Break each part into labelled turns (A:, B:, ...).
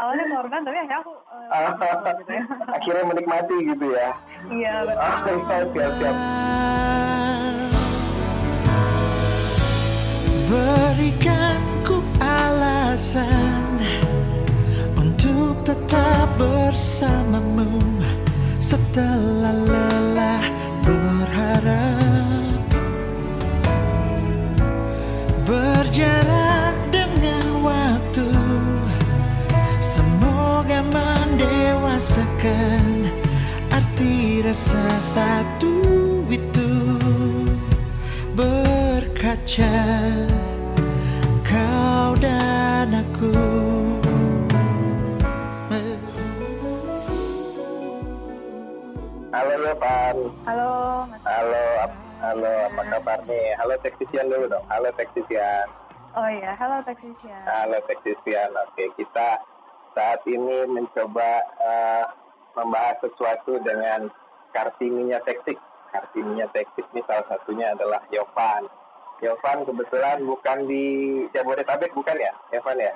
A: awalnya korban tapi akhirnya aku uh, gitu ya.
B: akhirnya menikmati gitu ya.
A: Iya betul.
B: Oh, siap siap.
C: Berikan ku alasan Untuk tetap bersamamu Setelah lelah berharap. Berjarak mendewasakan Arti rasa satu itu Berkaca. Kau dan aku
B: halo Yopan
A: halo mas.
B: Halo ap- halo apa kabar nih? Halo teknisian dulu dong. Halo teknisian.
A: Oh iya halo teknisian.
B: Halo teknisian. Oke kita saat ini mencoba eh, membahas sesuatu dengan kartininya teknik kartininya teknik ini salah satunya adalah Yovan. Yovan kebetulan bukan di Jabodetabek bukan ya Yovan ya?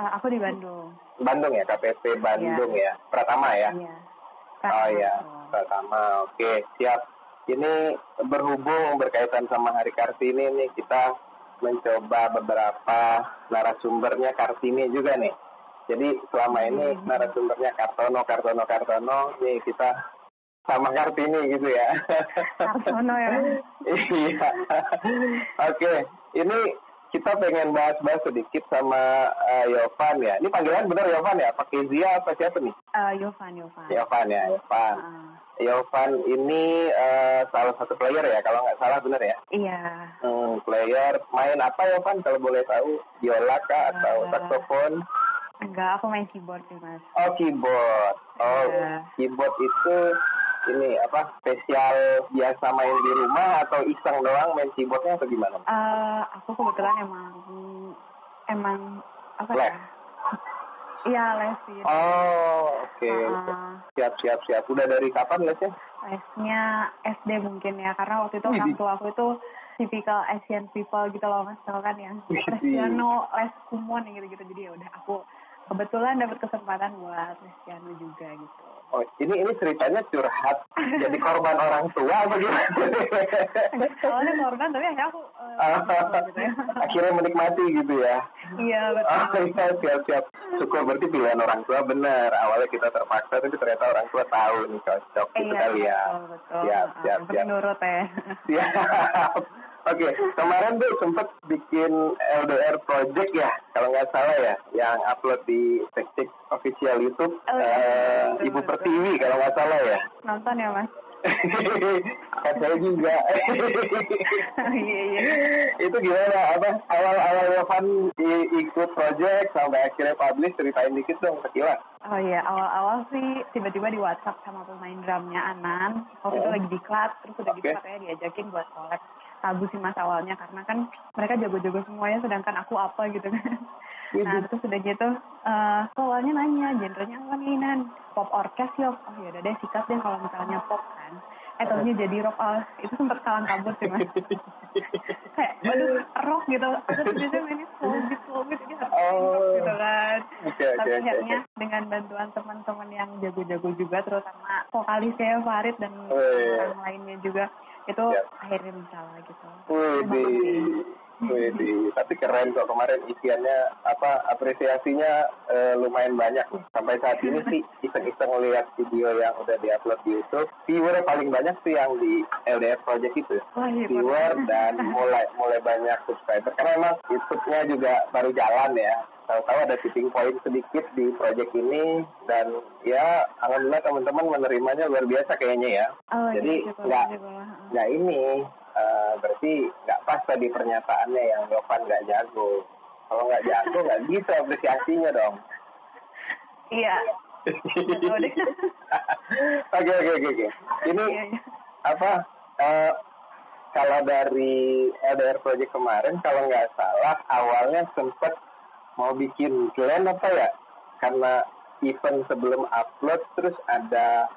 A: Ah, aku di Bandung.
B: Bandung ya KPP Bandung ya Pratama ya?
A: Iya.
B: Oh iya, pertama. Oke, siap. Ini berhubung berkaitan sama Hari Kartini nih, kita mencoba beberapa narasumbernya Kartini juga nih. Jadi selama ini
A: Hmm.
B: narasumbernya Kartono, Kartono, Kartono, nih kita sama Kartini gitu ya.
A: Kartono ya
B: iya. Oke, ini kita pengen bahas-bahas sedikit sama eh, Yovan ya. Ini panggilan benar Yovan ya? Pakai Zia apa siapa nih?
A: Eh, Yovan Yovan
B: Yovan ya, Yovan.
A: Ah,
B: Yovan ini eh, salah satu player ya, kalau nggak salah benar ya.
A: iya
B: Hmm, player main apa Yovan kalau boleh tahu? Biola kah atau
A: Eh.
B: saxophone?
A: Enggak aku main keyboard sih mas
B: Oh keyboard. Oh
A: Iya.
B: keyboard itu ini apa spesial biasa main di rumah atau iseng doang main keyboardnya atau gimana?
A: Eh, aku kebetulan emang emang apa
B: Les?
A: ya iya les sih
B: Oh oke.
A: Ah,
B: Siap siap siap. Udah dari kapan lesnya?
A: lesnya SD mungkin ya karena waktu itu orang tua aku itu typical Asian people gitu loh mas tau kan yang les piano les kumon gitu-gitu jadi ya udah aku kebetulan dapat kesempatan buat les piano juga gitu
B: Oh ini ini ceritanya curhat jadi korban orang tua apa gimana?
A: awalnya korban tapi akhirnya aku eh, gitu ya.
B: akhirnya menikmati gitu ya.
A: iya betul
B: Oh iya siap siap. Syukur berarti pilihan orang tua benar. Awalnya kita terpaksa tapi ternyata orang tua tahu nih cocok gitu
A: iya
B: kali ya.
A: betul betul
B: Siap siap siap.
A: penting nurut ya
B: Siap. Oke, kemarin tuh sempet bikin LDR project ya, kalau nggak salah ya, yang upload di TikTok official YouTube
A: Oh, iya,
B: eh,
A: betul,
B: Ibu. Pertiwi kalau nggak salah ya.
A: nonton ya mas
B: saya juga.
A: iya iya
B: itu gimana apa awal-awal Yovan i- ikut project sampai akhirnya publish ceritain dikit dong sekilas
A: Oh iya, awal-awal sih tiba-tiba di WhatsApp sama pemain drumnya Anan. Waktu itu
B: Oh.
A: lagi diklat, terus udah gitu
B: Oke.
A: katanya diajakin buat collab lagu sih mas awalnya. Karena kan mereka jago-jago semuanya, sedangkan aku apa gitu kan. Nah,
B: Widih.
A: terus udah gitu, eh awalnya nanya, genrenya apa nih Nan? Pop orkes yuk. Oh ya udah deh, sikat deh kalau misalnya pop kan. Eh, taunya jadi rock. Oh, itu sempat kalang kabut sih mas. Kayak, waduh, rock gitu. Aku tuh biasanya mainnya slow beat. Ini harus
B: Oh.
A: gitu kan
B: oke
A: tapi
B: oke.
A: akhirnya dengan bantuan teman-teman yang jago-jago juga terutama vokalisnya Farid dan
B: Wih.
A: orang lainnya juga itu
B: Siap.
A: akhirnya bisa lah gitu
B: Widih, widih. Tapi keren kok kemarin isiannya apa apresiasinya eh, lumayan banyak nih. Sampai saat ini sih iseng-iseng lihat video yang udah diupload di YouTube. Viewer paling banyak sih yang di LDR Project itu.
A: Wah, iya,
B: Viewer dan mulai mulai banyak subscriber. Karena emang YouTube-nya juga baru jalan ya. Tahu-tahu ada tipping point sedikit di project ini dan ya alhamdulillah teman-teman menerimanya luar biasa kayaknya ya.
A: oh,
B: Jadi
A: iya, syukur,
B: nggak nggak ini eh, berarti nggak pas tadi pernyataannya yang Yovan nggak jago. Kalau nggak jago nggak gitu apresiasinya dong.
A: iya.
B: Oke oke oke. Ini
A: Iya, iya.
B: apa? eh, kalau dari LDR Project kemarin kalau nggak salah awalnya sempet mau bikin Glenn apa ya? Karena event sebelum upload terus ada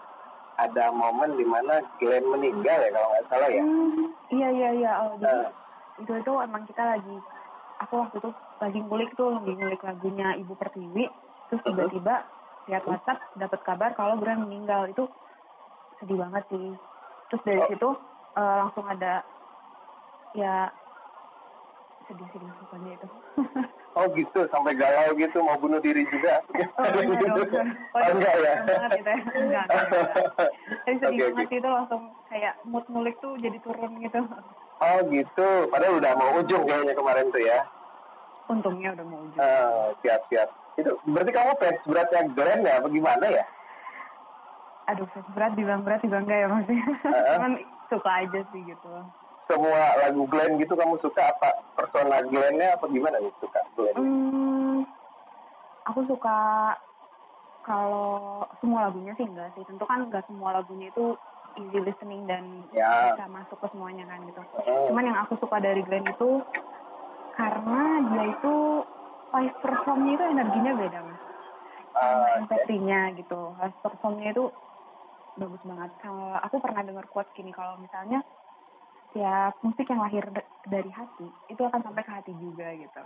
B: ada momen di mana Glenn meninggal ya kalau nggak salah ya.
A: Hmm, iya iya iya oh jadi
B: Nah.
A: itu itu emang kita lagi aku waktu itu lagi ngulik tuh lagi ngulik lagunya Ibu Pertiwi terus
B: Uh-huh.
A: tiba-tiba lihat WhatsApp dapat kabar kalau Glenn meninggal itu sedih banget sih terus dari
B: Oh.
A: situ eh, langsung ada ya sedih sedih pokoknya itu
B: Oh gitu, sampai galau gitu mau bunuh diri juga.
A: Oh, enggak dong.
B: oh, enggak ya?
A: Enggak. Tapi sedih
B: Oke,
A: banget sih itu langsung kayak mood mulik tuh jadi turun gitu.
B: Oh gitu, padahal udah mau ujung kayaknya kemarin tuh ya.
A: Untungnya udah mau ujung.
B: Eh, siap siap. Itu berarti kamu fans beratnya Glenn ya? Bagaimana ya?
A: Aduh, berat dibilang berat dibilang enggak ya maksudnya.
B: Heeh.
A: Cuman suka aja sih gitu.
B: Semua lagu Glenn gitu kamu suka apa persona Glenn-nya apa gimana nih suka Glenn?
A: Hmm, aku suka kalau semua lagunya sih enggak sih. Tentu kan enggak semua lagunya itu easy listening dan
B: Ya.
A: bisa masuk ke semuanya kan gitu.
B: Hmm.
A: Cuman yang aku suka dari Glenn itu karena dia itu live performnya itu energinya beda mas. Empatinya gitu. Live performnya itu bagus banget. Kalau aku pernah dengar quote gini kalau misalnya setiap musik yang lahir dari hati itu akan sampai ke hati juga gitu.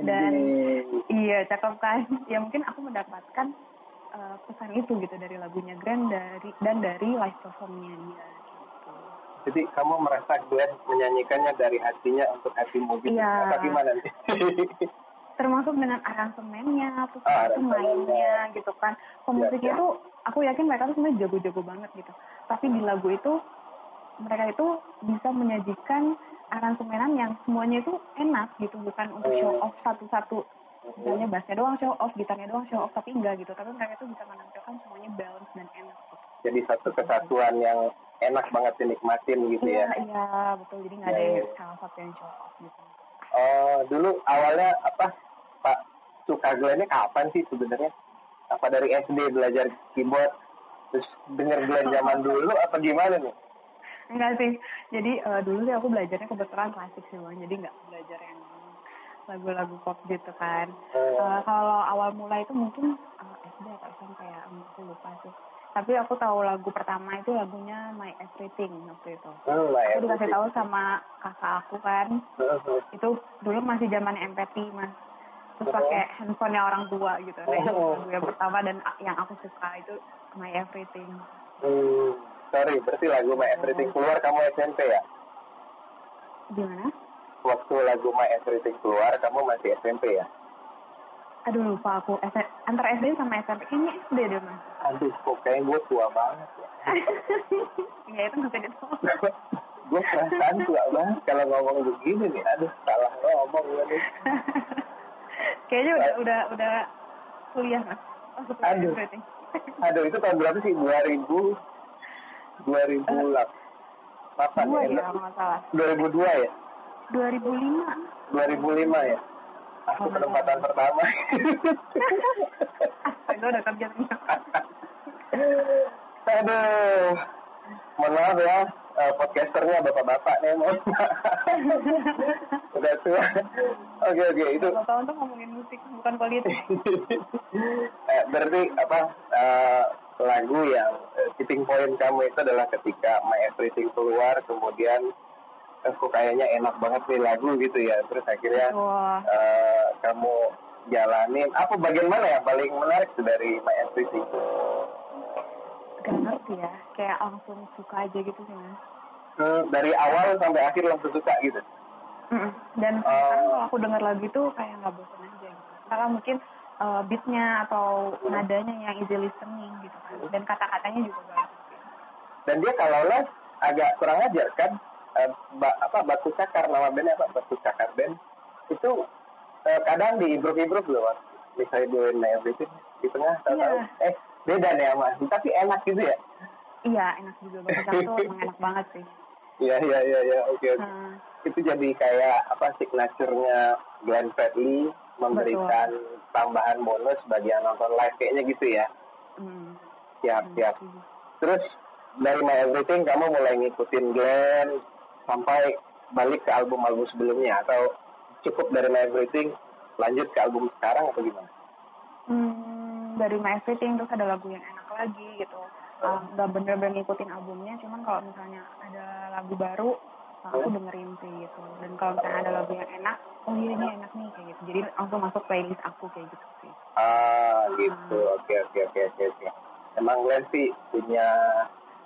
A: Dan iya cakep kan. Ya mungkin aku mendapatkan uh, pesan itu gitu dari lagunya Grand dari dan dari live performnya dia gitu.
B: Jadi kamu merasa Glenn menyanyikannya dari hatinya untuk hatimu gitu?
A: Iya.
B: Apa gimana nih?
A: termasuk dengan aransemennya, terus
B: Ah,
A: mainnya gitu kan. Pemusiknya
B: Iya, iya.
A: tuh aku yakin mereka tuh sebenarnya jago-jago banget gitu. Tapi di lagu itu mereka itu bisa menyajikan aransemenan yang semuanya itu enak gitu, bukan untuk show off satu-satu. Misalnya bassnya doang show off, gitarnya doang show off, tapi enggak gitu. Tapi mereka itu bisa menampilkan semuanya balance dan enak gitu.
B: Jadi satu kesatuan yang enak banget dinikmatin gitu
A: Iya,
B: ya.
A: iya betul. Jadi nggak ada
B: Iya,
A: yang
B: iya.
A: salah satu yang show off gitu.
B: Oh, dulu awalnya apa Pak suka Glenn-nya kapan sih sebenarnya? Apa dari SD belajar keyboard terus denger Glenn zaman dulu apa gimana nih?
A: Enggak sih. Jadi eh, dulu sih aku belajarnya kebetulan klasik sih bang. Jadi nggak belajar yang lagu-lagu pop gitu kan. Eh, kalau awal mulai itu mungkin eh, SD atau SMP ya, aku lupa sih. Tapi aku tahu lagu pertama itu lagunya My Everything waktu itu.
B: Ya.
A: Aku dikasih tahu sama kakak aku kan. Itu dulu masih zaman MP3 mas. Terus
B: Oh.
A: pakai handphonenya orang tua gitu. Itu
B: Oh.
A: lagu yang pertama dan yang aku suka itu My Everything.
B: Hmm, sorry, berarti lagu My Everything keluar kamu SMP ya?
A: Gimana?
B: Waktu lagu My Everything keluar kamu masih SMP ya?
A: Aduh lupa aku S- antara SD sama SMP kayaknya SD deh mas.
B: Aduh, kok kayaknya gue tua banget ya.
A: ya itu nggak gitu.
B: gue perasaan tua banget kalau ngomong begini nih. Aduh, salah ngomong gue nih.
A: kayaknya udah udah udah kuliah mas.
B: Aduh. Aduh, itu tahun berapa sih? 2000 2008
A: Dua
B: ya?
A: ya kalau nggak salah.
B: 2002 ya?
A: 2005.
B: 2005 ya? Aku
A: Oh,
B: penempatan pertama.
A: Astaga udah kerja.
B: Aduh. Mohon maaf ya, eh, podcasternya bapak-bapak nih. Maaf. Udah tua. Oke, oke. Itu
A: Bapak untuk ngomongin musik bukan politik.
B: Eh, berarti apa eh, lagu yang eh, tipping point kamu itu adalah ketika My Everything keluar kemudian eh, kok kayaknya enak banget nih lagu gitu ya terus akhirnya
A: Wah.
B: eh, kamu jalanin apa bagian mana yang paling menarik dari My Everything
A: Gak ngerti ya. Kayak langsung suka aja gitu sih mas.
B: Hmm, dari awal sampai akhir langsung suka gitu.
A: Dan sekarang kalau aku denger lagu itu kayak nggak bosan aja gitu. Karena mungkin uh, beatnya atau nadanya yang easy listening gitu kan. Dan kata-katanya juga bagus.
B: Dan dia kalau les agak kurang ajar kan? Eh, ba- apa batu cakar nama bandnya apa? Batu cakar band. Itu eh, kadang di improve improve loh Mas. misalnya my everything di tengah tahu
A: Iya.
B: eh beda nih sama tapi enak gitu ya?
A: Iya enak juga. Bagus itu emang enak banget sih.
B: iya iya iya iya. Oke oke.
A: Hmm,
B: itu jadi kayak apa signaturenya Glenn Fredly memberikan tambahan bonus bagi yang nonton live kayaknya gitu ya
A: hmm,
B: siap
A: hmm,
B: siap. Terus dari My Everything kamu mulai ngikutin Glenn sampai balik ke album-album sebelumnya atau cukup dari My Everything lanjut ke album sekarang atau gimana?
A: Hmm, dari My Everything terus ada lagu yang enak lagi gitu. Uh, Gak bener-bener ngikutin albumnya, cuman kalau misalnya ada lagu baru, aku dengerin sih gitu. Dan kalau misalnya ada lagu yang enak, oh iya ini enak nih kayak gitu. Jadi langsung masuk playlist aku kayak gitu sih.
B: Ah, gitu. Oke, oke, oke, oke, oke. Emang Glenn sih punya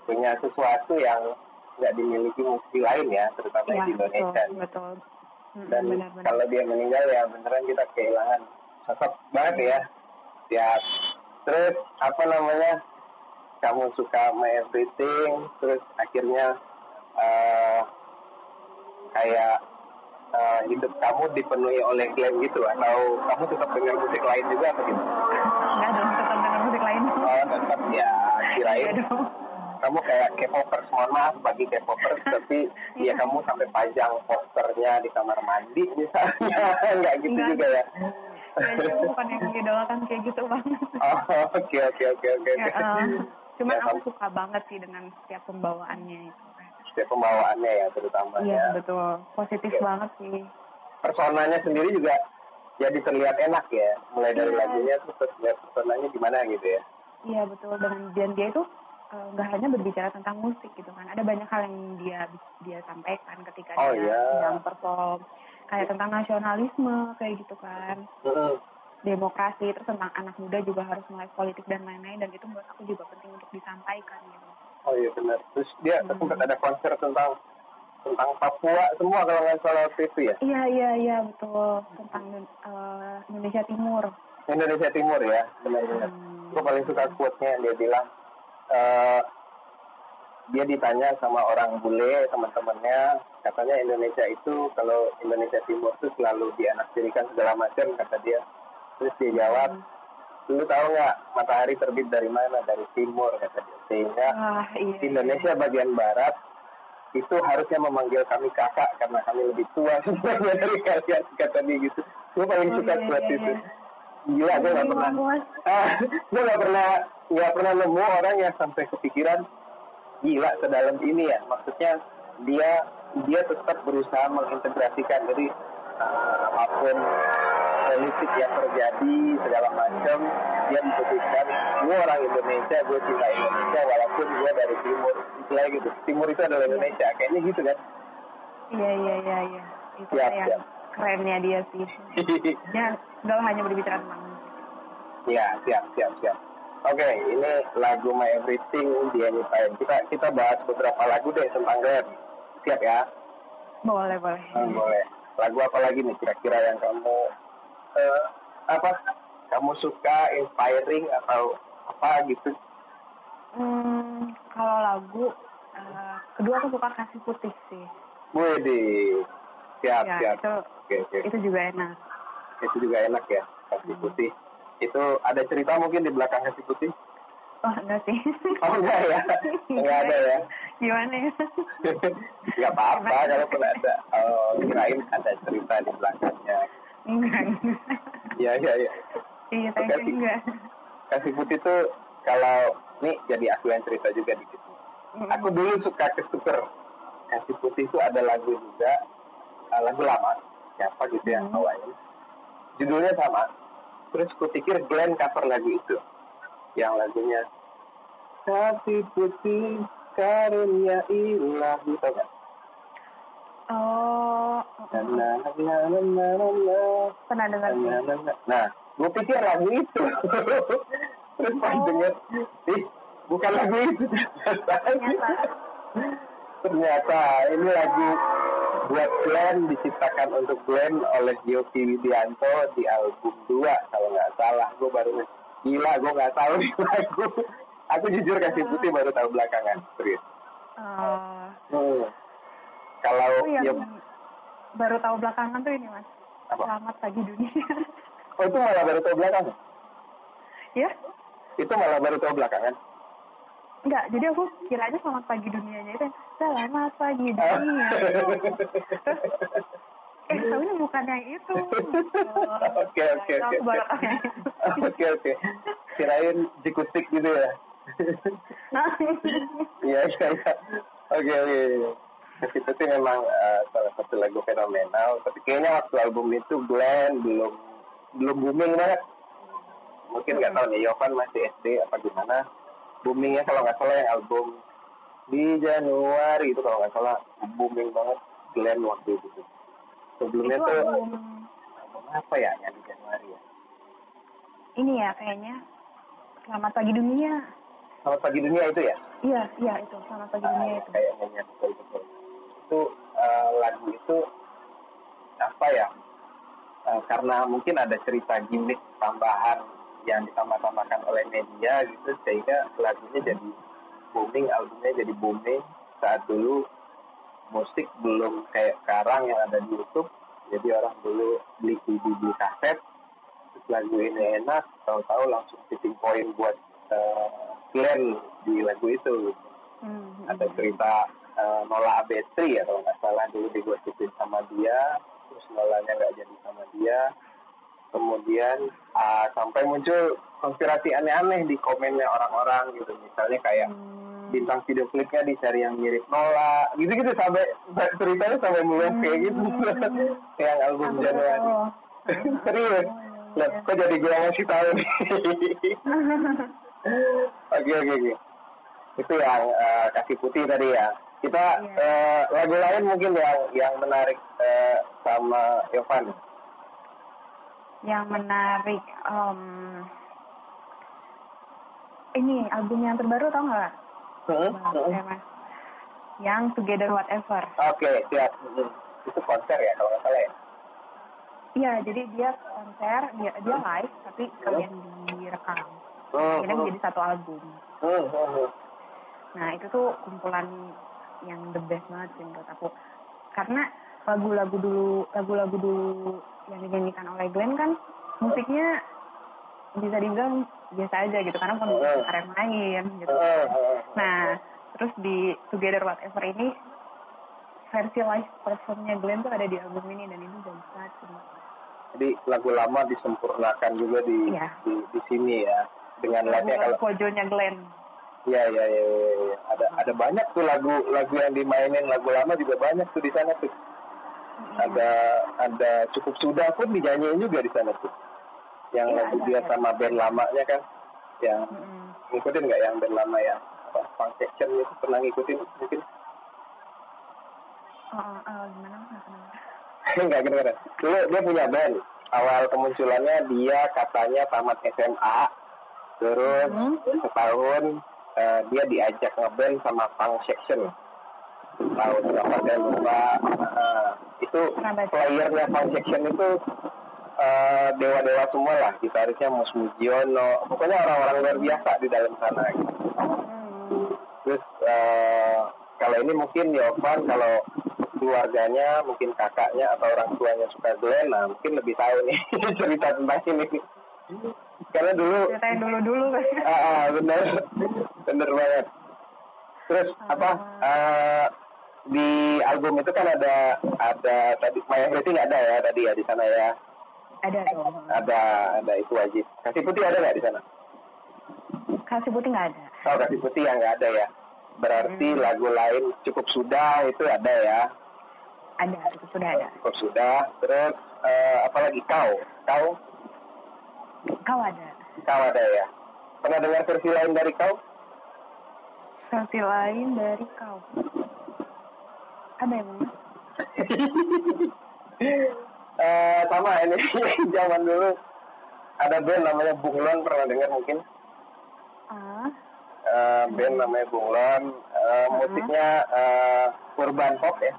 B: punya sesuatu yang nggak dimiliki musisi lain ya, terutama
A: Iya,
B: di Indonesia.
A: betul, betul. Mm,
B: Dan
A: benar-benar.
B: kalau dia meninggal ya beneran kita kehilangan sosok banget ya. Ya. Terus apa namanya? Kamu suka My Everything, terus akhirnya eh kayak eh, hidup kamu dipenuhi oleh Glenn gitu atau kamu tetap dengar musik lain juga atau gitu?
A: Enggak dong, tetap dengar musik lain.
B: Oh, tetap ya
A: Iya
B: kirain
A: dong.
B: kamu kayak K-popers, mohon maaf bagi K-popers, tapi ya
A: Iya.
B: kamu sampai pajang posternya di kamar mandi misalnya, nggak gitu
A: Enggak.
B: juga ya?
A: Kayaknya bukan yang mengidolakan kayak gitu banget.
B: Oh, oke oke oke oke.
A: Ya, eh, cuman
B: Ya,
A: aku suka banget sih dengan setiap pembawaannya itu.
B: Setiap pembawaannya ya terutama
A: Iya
B: ya.
A: betul, positif
B: Oke.
A: banget sih.
B: Personanya sendiri juga jadi terlihat enak ya, mulai dari
A: Iya.
B: lagunya tuh terus lihat personanya gimana gitu ya.
A: Iya betul dan dan dia itu eh, nggak hanya berbicara tentang musik gitu kan, ada banyak hal yang dia dia sampaikan ketika
B: Oh,
A: dia
B: iya.
A: sedang perform, kayak tentang nasionalisme kayak gitu kan, demokrasi, terus tentang anak muda juga harus melek politik dan lain-lain dan itu menurut aku juga penting untuk disampaikan gitu.
B: Oh iya benar. Terus dia
A: Hmm.
B: sempat ada konser tentang tentang Papua semua kalau nggak salah itu ya.
A: Iya iya iya betul tentang eh, Indonesia Timur.
B: Indonesia Timur ya, benar-benar.
A: Hmm.
B: Gue paling suka quote-nya dia bilang eh dia ditanya sama orang bule teman-temannya katanya Indonesia itu kalau Indonesia Timur itu selalu dianaktirikan segala macam kata dia terus dia jawab lu tahu nggak matahari terbit dari mana? Dari timur kata dia. Sehingga
A: Wah iya.
B: Indonesia bagian barat itu harusnya memanggil kami kakak karena kami lebih tua. Sebenarnya dari kalian kata dia gitu. Gue paling
A: Oh,
B: suka
A: iya,
B: quote
A: iya,
B: itu.
A: iya.
B: gila gue nggak pernah. ah gue nggak pernah nggak pernah nemu orang yang sampai kepikiran gila sedalam ini ya. Maksudnya dia dia tetap berusaha mengintegrasikan. Jadi eh, apa pun politik yang terjadi segala macam dia memutuskan gue orang Indonesia gue cinta Indonesia walaupun gue dari timur istilahnya gitu timur itu adalah Indonesia kayaknya gitu kan
A: Iya iya iya iya. Itu
B: Siap,
A: yang
B: siap.
A: kerennya dia sih. Ya nggak hanya berbicara tentang musik.
B: Ya, siap, siap, siap. Oke, ini lagu My Everything di Anytime. Kita kita bahas beberapa lagu deh tentang Glenn. Siap ya?
A: Boleh boleh.
B: Hmm, boleh. Lagu apa lagi nih kira-kira yang kamu eh, apa? Kamu suka, inspiring atau apa gitu?
A: Hmm, kalau lagu eh, kedua aku suka kasih putih sih.
B: Wih, siap,
A: ya,
B: siap.
A: itu
B: Oke, oke.
A: itu juga enak.
B: Itu juga enak ya, kasih
A: Hmm.
B: putih. Itu ada cerita mungkin di belakang kasih putih?
A: Oh enggak sih.
B: Oh, enggak ya? Enggak ada ya?
A: Gimana ya?
B: Nggak apa-apa kalau pun ada. Oh, kirain ada cerita di belakangnya.
A: Enggak.
B: Iya, iya, iya.
A: Iya, tapi enggak.
B: Kasih putih tuh kalau nih jadi aku yang cerita juga dikit.
A: Mm.
B: Aku dulu suka kesuker. Kasih putih itu ada lagu juga, eh, lagu lama. Siapa gitu yang
A: Hmm.
B: bawain. Judulnya sama. Terus ku pikir Glenn cover lagu itu. Yang lagunya Kasih putih karunia ilahi. Tau gak?
A: Oh,
B: Na, na, na, na, na, na, na.
A: pernah dengar.
B: Nah, gue pikir lagu itu. Terus pas
A: Oh.
B: denger, ih, bukan lagu itu.
A: Ternyata.
B: Ini lagu buat Glenn diciptakan untuk Glenn oleh Yofi Widianto di album 2 kalau nggak salah. Gue baru gila, gue nggak tahu lagu. Aku jujur kasih putih baru tahu belakangan, serius.
A: Eh,
B: Hmm. Kalau
A: yang
B: ya,
A: baru tahu belakangan tuh ini mas.
B: Apa?
A: Selamat pagi dunia.
B: oh itu malah baru tahu belakangan.
A: ya?
B: Itu malah baru tahu belakangan.
A: Enggak, jadi aku kiranya selamat pagi dunianya itu selamat pagi dunia. Terus, eh tahunya bukan yang itu.
B: Oke oke oke. Oke oke. Kirain jikutik gitu ya.
A: Nah,
B: Iya iya iya. Oke oke. Kasih Putih memang eh, salah satu lagu fenomenal. Tapi kayaknya waktu album itu Glenn belum belum booming banget. Mungkin nggak tahu nih Yovan masih SD apa gimana. Boomingnya kalau nggak salah yang album di Januari itu kalau nggak salah booming banget Glenn waktu itu. Sebelumnya
A: itu
B: tuh
A: album
B: album apa ya yang di Januari ya?
A: ini ya kayaknya Selamat Pagi Dunia.
B: Selamat pagi dunia itu ya?
A: Iya, iya itu Selamat Pagi Dunia itu.
B: Kayaknya ya, betul betul. Itu eh, lagu itu apa ya? Eh, karena mungkin ada cerita gimmick tambahan yang ditambah-tambahkan oleh media gitu sehingga lagunya jadi booming, albumnya jadi booming saat dulu musik belum kayak sekarang yang ada di YouTube jadi orang dulu beli CD beli kaset terus lagu ini enak tahu-tahu langsung tipping point buat Glenn di lagu itu
A: Hmm, hmm.
B: ada cerita eh, Nola Abetri ya kalau nggak salah dulu digosipin sama dia terus Nolanya nggak jadi sama dia kemudian ah, sampai muncul konspirasi aneh-aneh di komennya orang-orang gitu misalnya kayak
A: Hmm.
B: bintang video klipnya dicari yang mirip Nola gitu-gitu sampai ceritanya sampai mulai kayak gitu yang album Januari
A: tahu.
B: serius Lah,
A: iya.
B: kok jadi gue masih tahu nih Oke oke oke. Itu yang eh, kaki putih tadi ya. Kita
A: Iya.
B: eh, lagu lain mungkin yang yang menarik eh, sama Yovan.
A: yang menarik em, ini album yang terbaru tau nggak
B: Hmm, hmm.
A: Emas? yang Together Whatever
B: Oke siap. Hmm. Itu konser ya kalau nggak salah ya.
A: iya jadi dia konser dia dia live tapi kalian direkam
B: Hmm,
A: akhirnya
B: hmm.
A: menjadi satu album
B: Hmm, hmm, hmm.
A: nah itu tuh kumpulan yang the best banget sih menurut aku karena lagu-lagu dulu lagu-lagu dulu yang dinyanyikan oleh Glenn kan musiknya bisa dibilang biasa aja gitu karena bukan karya main gitu. Nah, terus di Together Whatever ini versi live performnya Glenn tuh ada di album ini dan ini bagus banget.
B: Jadi lagu lama disempurnakan juga di
A: Iya.
B: di, di sini ya. Dengan kalau
A: Lagu pojonya Glenn.
B: Iya iya iya iya. ada ada banyak tuh lagu lagu yang dimainin lagu lama juga banyak tuh di sana tuh. Ada ada cukup sudah pun dinyanyiin juga di sana tuh. Yang
A: Iya,
B: lagu
A: ada,
B: dia
A: ada.
B: sama band lamanya kan. Yang
A: Mm-mm.
B: ngikutin nggak yang band lama yang apa Punk Section itu pernah ngikutin mungkin
A: Oh, oh, oh, gimana? Nggak kenal.
B: nggak kira Dulu dia punya band. Awal kemunculannya dia katanya tamat SMA. Terus
A: Hmm.
B: setahun eh, dia diajak ngeband sama Punk Section. Tahun berapa saya lupa. Eh, itu playernya Punk Section itu eh, dewa-dewa semua lah. Gitarisnya Mus Mujiono. Pokoknya orang-orang luar biasa di dalam sana. Gitu.
A: Hmm.
B: Terus eh, kalau ini mungkin Yovan kalau keluarganya mungkin kakaknya atau orang tuanya suka Glenn, nah mungkin lebih tahu nih cerita tentang ini. Karena dulu,
A: Ceritain dulu-dulu.
B: ah, ah, bener, bener banget. Terus apa? eh, di album itu kan ada ada tadi My Everything ada ya tadi ya di sana ya.
A: ada dong.
B: Ada ada itu wajib. Kasih putih ada nggak di sana?
A: Kasih putih nggak ada.
B: Oh kasih putih yang nggak ada ya. Berarti
A: Hmm.
B: lagu lain cukup sudah itu ada ya.
A: Ada, itu sudah ada.
B: Cukup sudah. Terus eh, apalagi kau? Kau?
A: Kau ada.
B: Kau ada ya. Pernah dengar versi lain dari kau?
A: Versi lain dari kau. Ada ya, Bang?
B: Eh sama ini zaman dulu. Ada band namanya Bunglon pernah dengar mungkin?
A: Ah,
B: Eh, band namanya Bunglon. Eh, musiknya eh, urban pop ya.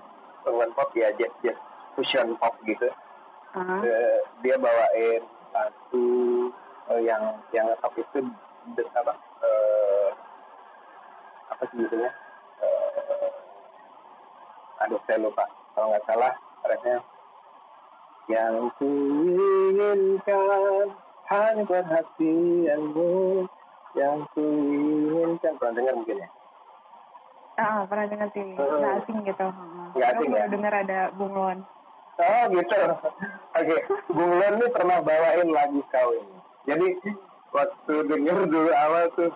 B: Urban pop ya jazz jazz fusion pop gitu.
A: Ah.
B: Eh, dia bawain satu eh, yang yang top itu apa apa sih judulnya Eh, aduh saya lupa kalau nggak salah refnya yang ku inginkan hanya perhatianmu yang ku inginkan pernah dengar mungkin ya
A: Ah, pernah dengar sih.
B: Hmm.
A: Nggak asing gitu.
B: Nggak
A: Aku
B: asing ya?
A: dengar ada bunglon.
B: Oh gitu. Oke, Bung Lon nih pernah bawain lagu kau ini. Jadi waktu denger dulu awal tuh,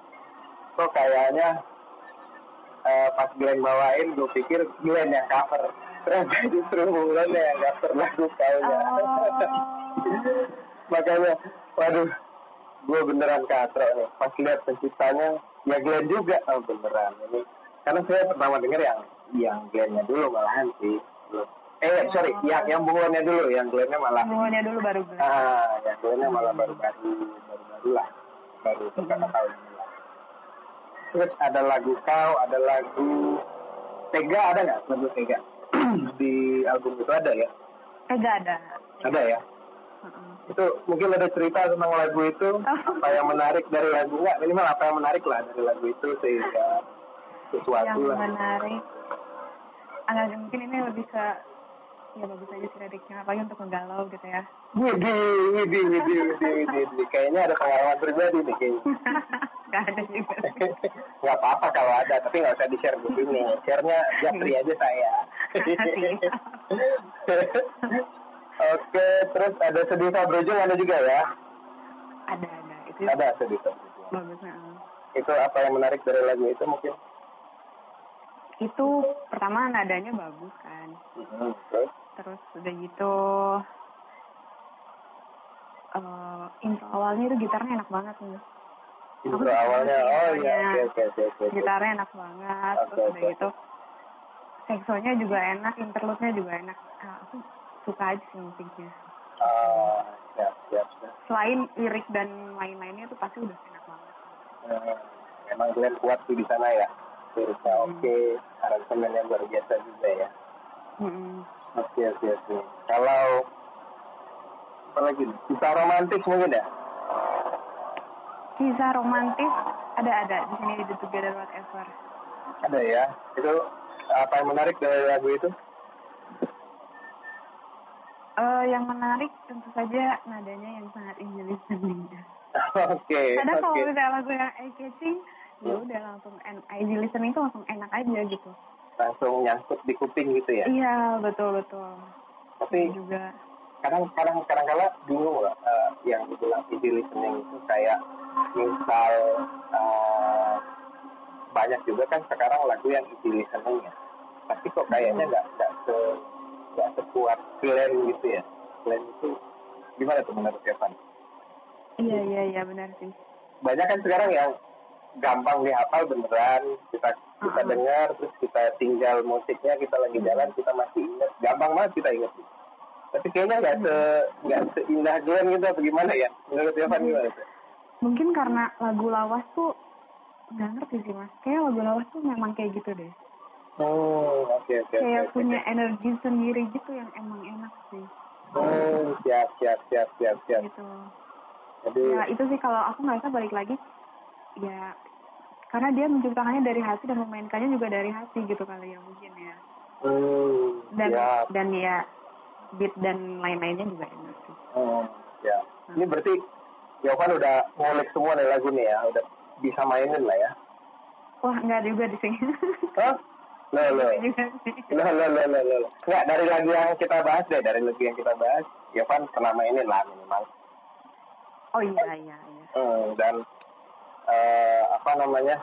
B: kok kayaknya eh, pas Glenn bawain, gue pikir Glenn yang cover. Ternyata justru Bung Lon yang cover lagu kaunya.
A: Oh.
B: Makanya, waduh, gue beneran katro nih. Pas lihat penciptanya, ya Glenn juga. Oh beneran ini. Karena saya pertama denger yang yang Glenn-nya dulu malahan sih. Belum Eh, sorry, yang yang bunglonnya dulu, yang Glennya malah.
A: Bunglonnya dulu baru Glenn.
B: Ah, yang Glennya malah baru-baru, baru-baru lah, baru beberapa tahun Terus ada lagu kau, ada lagu Tega ada nggak lagu Tega di album itu ada ya?
A: Gak ada.
B: Ada ya?
A: Heeh.
B: Itu mungkin ada cerita tentang lagu itu, apa yang menarik dari lagu nggak? Minimal apa yang menarik lah dari lagu itu sehingga sesuatu
A: yang
B: lah.
A: menarik agak mungkin ini lebih ke ya bagus aja sih liriknya apalagi untuk ngegalau gitu ya
B: Widi, Widi, Widi, Widi, Widi, Widi. Kayaknya ada pengalaman pribadi nih kayaknya.
A: gak ada juga
B: nggak apa-apa kalau ada, tapi nggak usah di-share di sini. Share-nya Japri aja saya. Oke, terus ada sedih Sabrojung ada juga ya?
A: ada ada itu
B: Ada sedih Sabrojung.
A: bagusnya.
B: Itu apa yang menarik dari lagu itu mungkin?
A: itu pertama nadanya bagus kan
B: Mhm, Terus?
A: Terus udah gitu eh intro awalnya itu gitarnya enak banget nih
B: Intro
A: suka
B: awalnya, oh iya, oke, oke, oke, oke.
A: gitarnya enak banget
B: Oke,
A: terus udah
B: oke.
A: gitu seksonya juga enak interlude-nya juga enak Ah, aku suka aja sih musiknya
B: Ah, siap, siap, siap.
A: selain lirik dan lain-lainnya itu pasti udah enak banget
B: Eh, Emang Glenn kuat tuh di sana ya? Liriknya
A: Hmm.
B: oke, aransemennya luar biasa juga ya.
A: Mm-mm.
B: Oke, oke, oke. Kalau apa lagi? Kisah romantis mungkin ya?
A: kisah romantis ada ada di sini di The Together Whatever
B: Ada ya. Itu apa yang menarik dari lagu itu?
A: Eh, yang menarik tentu saja nadanya yang sangat easy listening
B: Oke,
A: kadang kalau misalnya lagu yang eye catching ya udah langsung en- easy listening itu langsung enak aja gitu
B: Langsung nyangkut di kuping gitu ya.
A: iya betul betul.
B: Tapi
A: juga.
B: kadang kadang kadang kala bingung lah eh, yang dibilang easy listening itu kayak misal eh, banyak juga kan sekarang lagu yang easy listening ya. Tapi kok kayaknya nggak nggak se nggak sekuat Glenn gitu ya? Glenn itu gimana tuh menurut Evan?
A: Iya iya iya benar sih.
B: Banyak kan sekarang yang gampang dihafal beneran kita kita
A: Uh-uh.
B: dengar terus kita tinggal musiknya kita lagi jalan kita masih ingat. Gampang banget kita ingat. Tapi kayaknya nggak se nggak seindah Glenn gitu atau gimana ya? Menurut Evan gimana tuh?
A: Mungkin karena lagu lawas tuh nggak ngerti sih mas. Kayak lagu lawas tuh memang kayak gitu deh.
B: Oh oke oke oke
A: kayak
B: oke.
A: punya energi sendiri gitu yang emang enak sih.
B: Oh siap siap siap siap siap.
A: Gitu.
B: Jadi
A: ya itu sih kalau aku ngerasa balik lagi. Ya karena dia menciptakannya dari hati dan memainkannya juga dari hati gitu kali ya mungkin ya.
B: Hmm,
A: dan
B: siap
A: dan ya beat dan lain-lainnya juga enak sih.
B: Hmm, siap ini berarti Yovan udah ngulik semua nih lagu nih ya udah bisa mainin lah ya.
A: Wah nggak juga di sini.
B: Hah? Loh, Loh, loh, loh, loh, loh. Nggak, dari lagu yang kita bahas deh, dari lagu yang kita bahas, Yovan pernah mainin lah minimal.
A: oh iya iya iya.
B: Hmm, dan eh, apa namanya,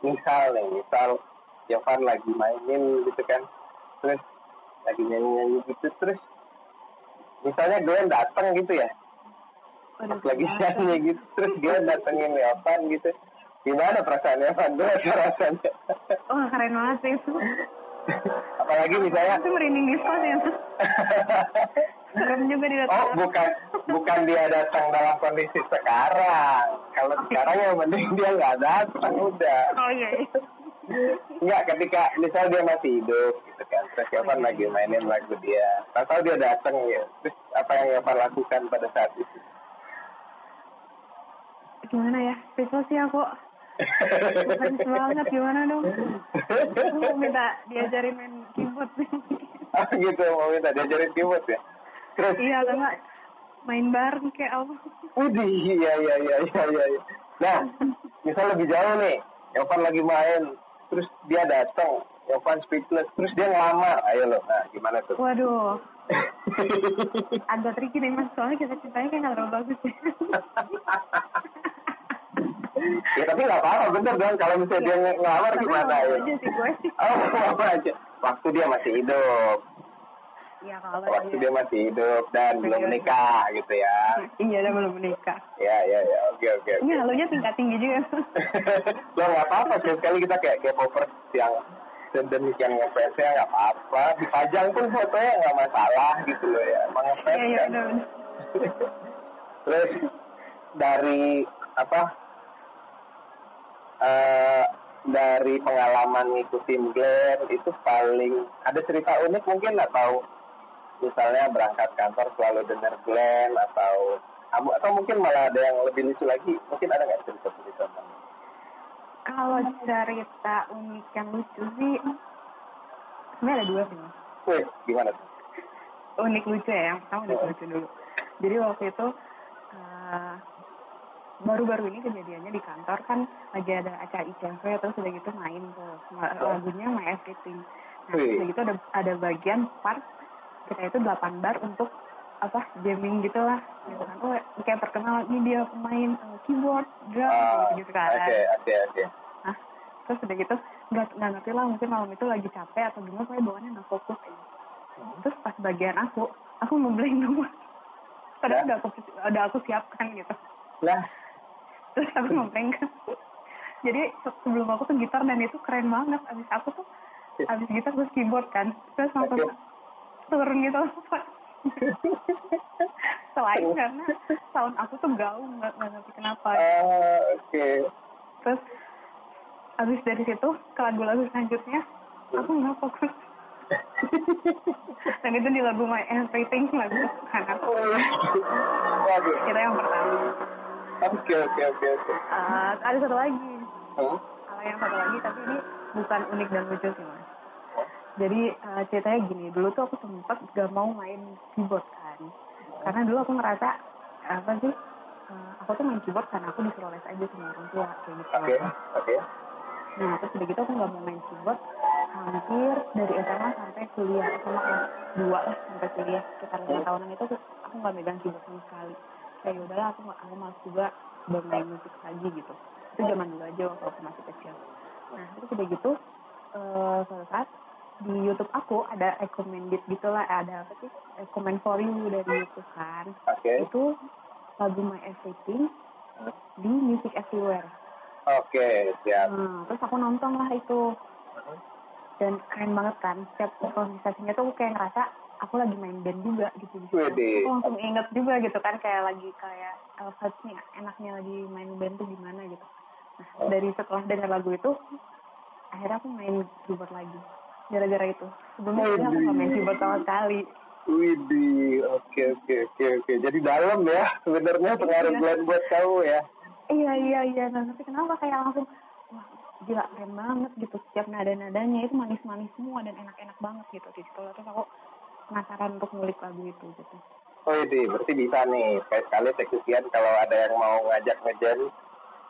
B: misal nih, misal Yovan lagi mainin gitu kan, terus lagi nyanyi-nyanyi gitu, terus misalnya Glenn datang gitu ya,
A: Waduh,
B: pas lagi nyanyi gitu, terus Glenn datengin Yovan gitu, gimana perasaan Yovan? Gimana rasanya?
A: wah keren banget sih itu
B: Apalagi misalnya
A: itu merinding diskon ya Serem juga di
B: Oh, bukan bukan dia datang dalam kondisi sekarang. Kalau sekarang yang penting dia nggak datang udah.
A: oh iya iya
B: Enggak, ketika misal dia masih hidup gitu kan. Terus Yovan lagi mainin lagu dia. Tahu dia datang ya. Terus apa yang Yovan lakukan pada saat itu?
A: gimana ya speechless sih aku Fans banget gimana dong aku mau minta diajarin main keyboard
B: Ah gitu mau minta diajarin keyboard ya. Terus
A: iya enggak main bareng kayak apa
B: Widih, iya iya iya iya iya. iya. Nah, misal lebih jauh nih, Yovan lagi main, terus dia datang, Yovan speechless, terus dia ngelamar, ayo lo, nah gimana tuh?
A: waduh agak tricky deh mas soalnya kita cintanya kayak nggak terlalu bagus ya
B: ya tapi nggak apa-apa, bener dong, kalau misalnya dia nge- ngelamar gimana ya?
A: aja sih gue
B: Oh, apa aja. Waktu dia masih hidup,
A: iya kalau
B: waktu
A: iya.
B: dia masih hidup dan belum menikah gitu ya.
A: iya udah belum menikah.
B: Ya, ya, ya, oke, oke.
A: ini halunya tingkat tinggi juga.
B: Lo nggak apa-apa sih. Sekali kita kayak K-popers yang sedemikian ngefans-nya nggak apa-apa. Dipajang pun fotonya nggak masalah gitu loh ya. Emang ngefans
A: Iya iya
B: kan terus dari apa eh dari pengalaman ngikutin Glenn itu paling ada cerita unik mungkin atau misalnya berangkat kantor selalu dengar Glenn atau atau mungkin malah ada yang lebih lucu lagi mungkin ada nggak cerita cerita
A: Kalau cerita unik yang lucu sih, sebenarnya ada dua sih.
B: Wih, gimana tuh?
A: Unik lucu ya, yang pertama unik lucu dulu. Jadi waktu itu eh, baru-baru ini kejadiannya di kantor kan lagi ada acara ICMV terus udah gitu main tuh lagunya My Everything. Nah, udah gitu ada ada bagian part kita itu 8 bar untuk apa jamming gitu lah gitu kan oh kayak terkenal ini dia pemain eh, keyboard drum
B: Ah,
A: gitu, gitu kan
B: Oke, oke, oke.
A: Nah, terus udah gitu nggak nggak ngerti lah mungkin malam itu lagi capek atau gimana saya bawaannya nggak fokus ya. Terus pas bagian aku, aku ngeblank dulu. Padahal
B: Ya.
A: udah aku udah aku siapkan gitu.
B: Nah,
A: Terus aku ngeblank. Jadi se- sebelum aku tuh gitar dan itu keren banget. Abis aku tuh abis gitar terus keyboard kan. Terus langsung
B: Oke.
A: Turun gitu. Selain karena sound aku tuh gaung nggak ngerti kenapa.
B: ah, oke.
A: terus habis dari situ ke lagu-lagu selanjutnya aku nggak fokus dan itu di lagu My Everything lagu anak
B: Waduh.
A: itu yang pertama
B: Oke, oke, oke, oke.
A: Eh, ada satu lagi
B: Hmm?
A: kalau yang satu lagi tapi ini bukan unik dan lucu sih mas jadi eh, ceritanya gini dulu tuh aku sempat gak mau main keyboard kan. Karena dulu aku ngerasa apa sih eh, aku tuh main keyboard karena aku disuruh les aja sama orang tua kayak gitu.
B: Oke, oke.
A: Nah, terus udah gitu aku nggak mau main keyboard hampir dari SMA sampai kuliah sama kelas dua lah sampai kuliah sekitar lima tahunan itu aku aku nggak megang keyboard sama sekali. Kayak yaudahlah aku nggak aku malas juga bermain musik lagi gitu. Itu zaman dulu aja waktu aku masih kecil. Nah terus udah gitu eh suatu saat di YouTube aku ada recommended gitulah ada apa sih recommend for you dari YouTube kan
B: Oke,
A: itu lagu My Everything di Music Everywhere
B: oke, siap.
A: Nah, terus aku nonton lah itu. Dan keren banget kan. Setiap improvisasinya tuh aku kayak ngerasa aku lagi main band juga gitu. gitu. Aku langsung inget juga gitu kan kayak lagi kayak uh, vibes-nya enaknya lagi main band tuh gimana gitu. Nah, dari setelah dengar lagu itu akhirnya aku main keyboard lagi. Gara-gara itu. Sebelumnya aku nggak main keyboard sama sekali.
B: Widih, oke, oke, oke, oke. Jadi dalam ya sebenarnya pengaruh
A: Iya.
B: Glenn buat kamu ya.
A: Iya iya iya nggak ngerti kenapa kayak langsung wah gila keren banget gitu setiap nada nadanya itu manis manis semua dan enak enak banget gitu di situ terus aku penasaran untuk ngulik lagu itu gitu
B: Oh ini berarti bisa nih sekali sekali sekian kalau ada yang mau ngajak ngejen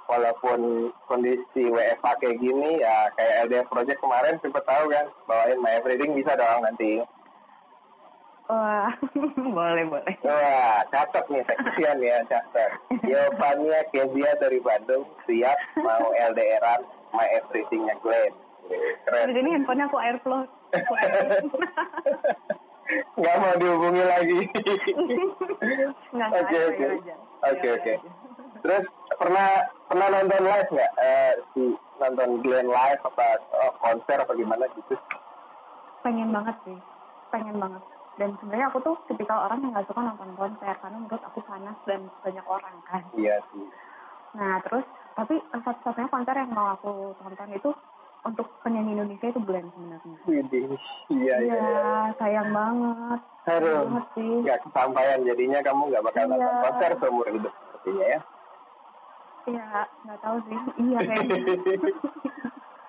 B: walaupun kondisi WFA kayak gini ya kayak LDF Project kemarin sempet tahu kan bawain My Everything bisa dong nanti.
A: Wah boleh boleh.
B: Wah catat nih sekian ya catat Yovania Kezia dari Bandung siap mau LDRan My Everythingnya Glenn. Keren.
A: Di sini handphonenya aku airflow Aku airflow.
B: nggak mau dihubungi lagi. Oke, oke. Oke, oke. Terus pernah pernah nonton live nggak? Eh, si nonton Glenn live apa oh, konser apa gimana gitu?
A: pengen banget sih pengen banget dan sebenarnya aku tuh tipikal orang yang nggak suka nonton konser karena menurut aku panas dan banyak orang kan
B: Iya sih.
A: Nah terus tapi satu-satunya konser yang mau aku tonton itu untuk penyanyi Indonesia itu Glenn sebenarnya.
B: Widih, iya iya. iya.
A: sayang banget. Sayang
B: Aduh,
A: banget sih.
B: nggak kesampaian jadinya kamu nggak bakal nonton
A: Iya.
B: konser seumur hidup sepertinya ya.
A: Iya nggak tahu sih. Iya kayaknya.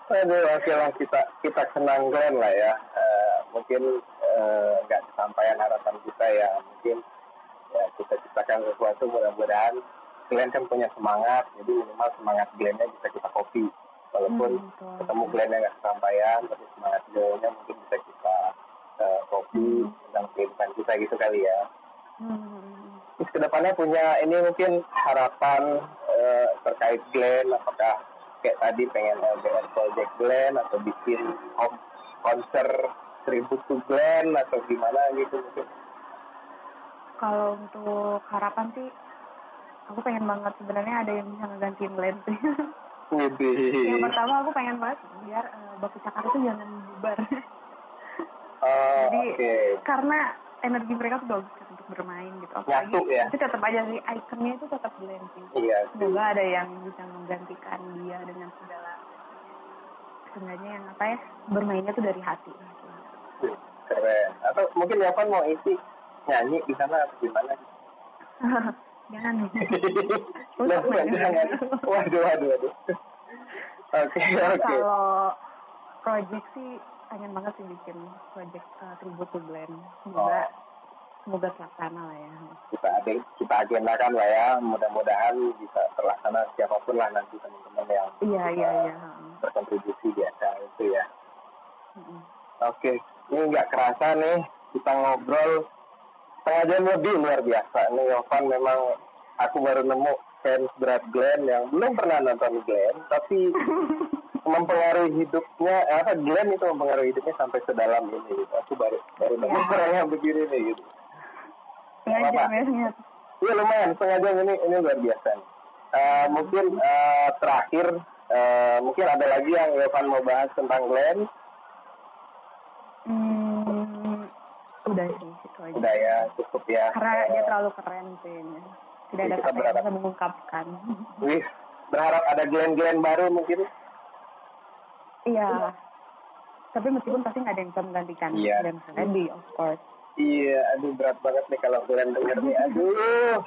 B: Aduh, oke lah kita kita kenang Glenn lah ya. Eh, mungkin eh, nggak kesampaian harapan kita ya. Mungkin ya kita ciptakan sesuatu mudah-mudahan Glenn kan punya semangat, jadi minimal semangat Glenn-nya bisa kita copy. Walaupun
A: Hmm, betul.
B: ketemu Glenn-nya nggak kesampaian, tapi semangat Glenn-nya mungkin bisa kita eh, copy
A: Hmm.
B: tentang kehidupan kita gitu kali ya.
A: Hmm.
B: Terus ke depannya punya ini mungkin harapan eh, terkait Glenn, apakah kayak tadi pengen LDR Project Glenn atau bikin konser tribute to Glenn atau gimana gitu mungkin.
A: Kalau untuk harapan sih aku pengen banget sebenarnya ada yang bisa ngegantiin Glenn sih. Yang pertama aku pengen banget biar uh, cakar itu jangan bubar.
B: Oh,
A: Jadi
B: oke.
A: karena energi mereka tuh bagus kan bermain gitu. Apalagi
B: Nyatu ya?
A: Tapi tetap aja sih ikonnya itu tetap Glenn sih.
B: Iya.
A: Semoga ada yang bisa menggantikan dia dengan segala seenggaknya yang apa ya bermainnya tuh dari hati.
B: Keren. Atau mungkin Yapan mau isi nyanyi di sana atau gimana?
A: jangan. Main.
B: jangan. Waduh, waduh, waduh. Oke, oke.
A: Kalau project sih pengen banget sih bikin project uh, tribute to Glenn. Semoga
B: Oh.
A: Semoga terlaksana lah ya.
B: Kita ada kita agendakan lah ya. Mudah-mudahan bisa terlaksana siapa pun lah nanti teman-teman yang
A: Iya iya iya.
B: berkontribusi di acara itu ya.
A: Mm-mm.
B: Oke, ini nggak kerasa nih kita ngobrol setengah jam lebih luar biasa. Ini Yovan memang aku baru nemu fans berat Glenn yang belum pernah nonton Glenn, tapi mempengaruhi hidupnya, eh, apa Glenn itu mempengaruhi hidupnya sampai sedalam ini gitu. Aku baru baru nemu
A: Ya.
B: orang yang begini nih gitu.
A: Sengaja ya sengaja.
B: Iya lumayan, setengah jam ini ini luar biasa. Eh, mungkin eh, terakhir, eh, mungkin ada lagi yang Yovan mau bahas tentang Glenn.
A: Hmm, udah sih itu aja.
B: Udah ya, cukup ya.
A: Karena dia
B: Eh,
A: terlalu keren sih. Tidak ada
B: Kita
A: kata yang bisa mengungkapkan.
B: Wih, berharap ada Glenn-Glenn baru mungkin.
A: Iya. Tapi meskipun pasti nggak ada yang bisa menggantikan
B: Iya.
A: dan Freddy, of course.
B: Iya, aduh berat banget nih kalau Glenn denger nih. Aduh,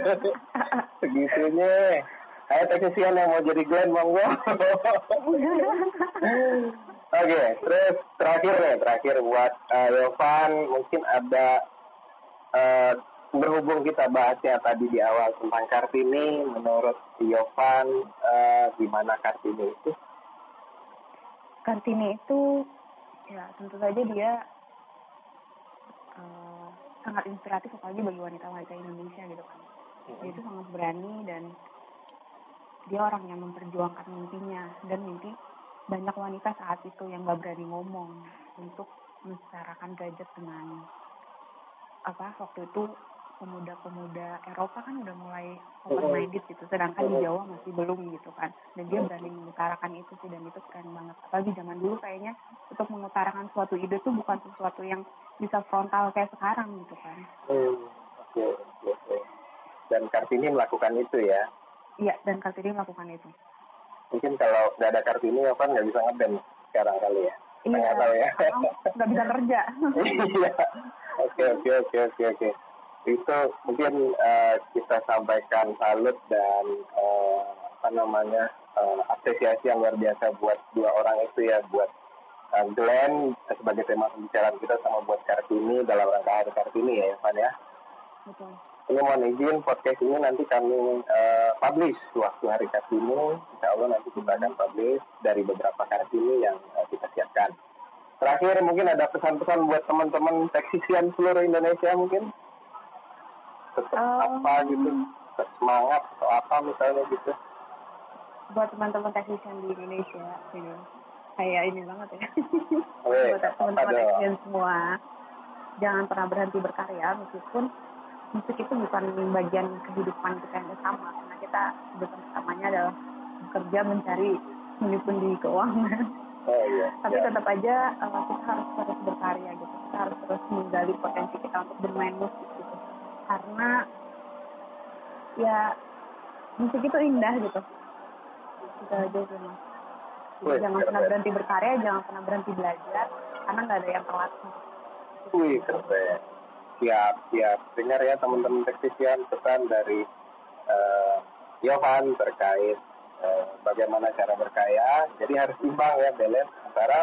B: segitunya. Ayo teknisian yang mau jadi Glenn, monggo. Oke, terus terakhir nih, terakhir buat uh, Yovan, mungkin ada uh, berhubung kita bahasnya tadi di awal tentang Kartini, menurut Yovan, uh, gimana Kartini itu?
A: Kartini itu ya tentu saja dia eh, sangat inspiratif apalagi bagi wanita-wanita Indonesia gitu kan. Dia itu sangat berani dan dia orang yang memperjuangkan mimpinya dan mimpi banyak wanita saat itu yang gak berani ngomong untuk mensetarakan derajat dengan apa waktu itu pemuda-pemuda Eropa kan udah mulai open minded gitu sedangkan di Jawa masih belum gitu kan dan dia berani mengutarakan itu sih dan itu keren banget apalagi zaman dulu kayaknya untuk mengutarakan suatu ide tuh bukan sesuatu yang bisa frontal kayak sekarang gitu kan
B: Hmm, oke, oke, oke. Dan Kartini melakukan itu ya.
A: iya dan Kartini melakukan itu
B: Mungkin kalau nggak ada Kartini, Yovan nggak bisa ngeband sekarang kali ya.
A: iya
B: Nggak tahu ya.
A: nggak bisa kerja
B: Iya. Oke, oke, oke, oke, oke. Itu mungkin eh, kita sampaikan salut dan eh, apa namanya eh, apresiasi yang luar biasa buat dua orang itu ya, buat eh, Glenn sebagai tema pembicaraan kita sama buat Kartini dalam rangka Hari Kartini ya, Evan ya.
A: betul
B: Ini mohon izin podcast ini nanti kami eh, publish waktu hari Kartini. Insya Allah nanti kita akan publish dari beberapa Kartini yang eh, kita siapkan. Terakhir mungkin ada pesan-pesan buat teman-teman teksisian seluruh Indonesia mungkin? Tetap
A: Um,
B: apa gitu? Tetap semangat atau apa misalnya gitu?
A: buat teman-teman teknisian di Indonesia ini kayak ini banget ya
B: Weh,
A: buat teman-teman teknisian semua jangan pernah berhenti berkarya meskipun musik itu bukan bagian kehidupan kita yang utama karena kita kehidupan utamanya adalah bekerja mencari pundi-pundi keuangan
B: Oh iya.
A: tapi
B: ya.
A: tetap aja uh, kita harus terus berkarya gitu kita harus terus menggali potensi kita untuk bermain musik gitu ya musik itu indah gitu itu aja sih mas jangan pernah berhenti berkarya jangan pernah berhenti belajar karena nggak ada yang telat
B: Wih, keren. Siap, siap. Dengar ya teman-teman teknisian pesan dari eh, Yohan terkait eh, bagaimana cara berkaya. Jadi harus imbang ya, balance antara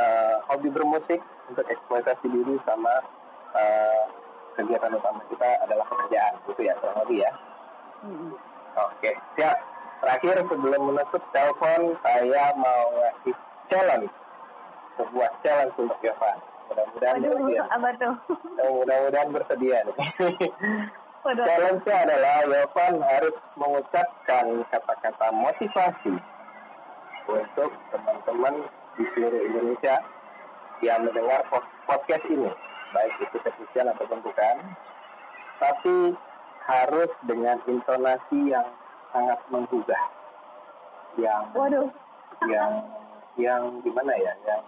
B: eh, hobi bermusik untuk eksploitasi diri sama eh, kegiatan utama kita adalah pekerjaan. Gitu ya, kurang lebih ya.
A: Mm-mm.
B: Oke, siap. Terakhir sebelum menutup telepon, saya mau ngasih challenge. Sebuah challenge untuk Yohan. Mudah-mudahan bersedia.
A: apa tuh?
B: Eh, mudah-mudahan bersedia nih. Challenge-nya adalah Yovan harus mengucapkan kata-kata motivasi untuk teman-teman di seluruh Indonesia yang mendengar pod- podcast ini, baik itu teknisian ataupun bukan. Tapi harus dengan intonasi yang sangat menggugah. yang
A: Waduh.
B: yang yang gimana ya yang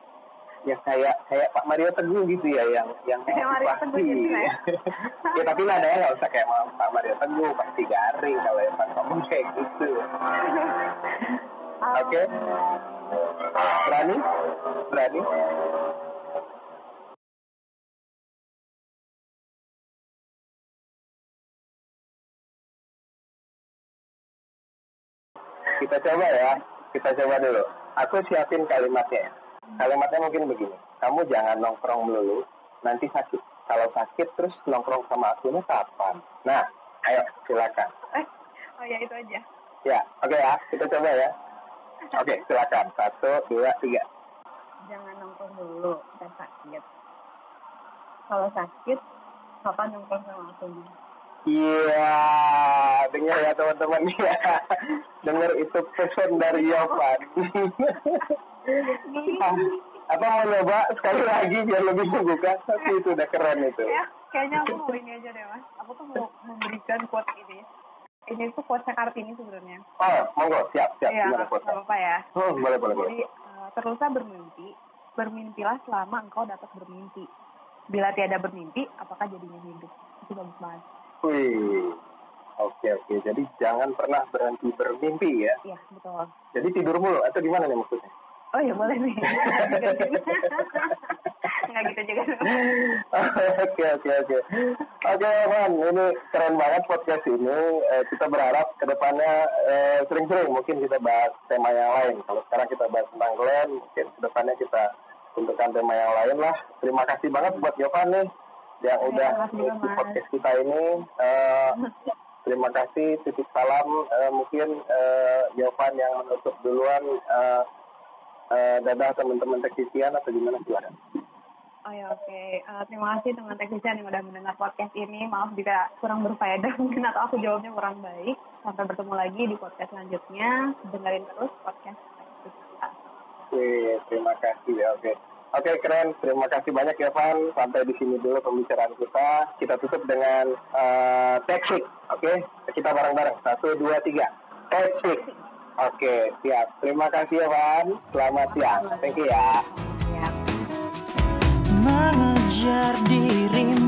B: ya kayak kayak Pak Mario Teguh gitu ya yang yang
A: Kayak Mario. Teguh gitu ya?
B: ya tapi nadanya nggak usah kayak Pak Mario Teguh pasti garing kalau emang ngomong kayak gitu oke berani berani kita coba ya. Kita coba dulu. Aku siapin kalimatnya. Ya. kalimatnya mungkin begini. Kamu jangan nongkrong melulu. Nanti sakit. Kalau sakit terus nongkrong sama aku ini kapan? Nah ayo silakan.
A: Eh, oh ya itu aja.
B: ya oke ya. Kita coba ya. Oke silakan. Satu dua tiga.
A: Jangan nongkrong dulu, kita sakit. Kalau sakit, kapan nongkrong sama aku?
B: Iya, dengar ya teman-teman ya. dengar itu pesan dari Yovan. Apa mau nyoba sekali lagi biar lebih membuka? Tapi itu udah keren itu.
A: ya, kayaknya aku mau ini aja deh mas. Aku tuh mau memberikan quote ini. Ini tuh quote Kartini sebenarnya.
B: Oh, monggo, siap, siap.
A: Iya,
B: Gimana
A: nggak
B: quote
A: apa-apa ya.
B: Hmm, boleh, boleh, boleh.
A: Jadi eh, teruslah bermimpi, bermimpilah selama engkau dapat bermimpi. Bila tiada bermimpi, apakah jadinya hidup? Itu bagus banget.
B: Wih. Oke, oke. Jadi jangan pernah berhenti bermimpi ya.
A: Iya, betul.
B: Jadi tidur mulu atau gimana nih maksudnya?
A: Oh ya boleh nih. Enggak gitu juga.
B: Oke oke oke. Oke Man, ini keren banget podcast ini. Eh, kita berharap ke depannya eh, sering-sering mungkin kita bahas tema yang lain. Kalau sekarang kita bahas tentang Glenn, mungkin ke depannya kita tentukan tema yang lain lah. Terima kasih banget buat Yovan nih yang
A: Ya,
B: udah
A: Mas.
B: podcast kita ini. Eh, terima kasih, titip salam. Eh, mungkin eh, Yovan yang menutup duluan. Eh, eh, dadah teman-teman teknisian atau gimana silakan.
A: Oh ya oke. Eh, terima kasih teman teknisian yang udah mendengar podcast ini. Maaf jika kurang berfaedah mungkin atau aku jawabnya kurang baik. Sampai bertemu lagi di podcast selanjutnya. Dengerin terus podcast kita.
B: Oke, terima kasih ya. Oke. Oke, keren. Terima kasih banyak ya. Sampai di sini dulu pembicaraan kita. Kita tutup dengan uh, Oke, kita bareng-bareng. Satu, dua, tiga. Textbook. Oke, siap. Terima kasih ya. Selamat siang. Thank you. Ya.
C: Mengejar dirimu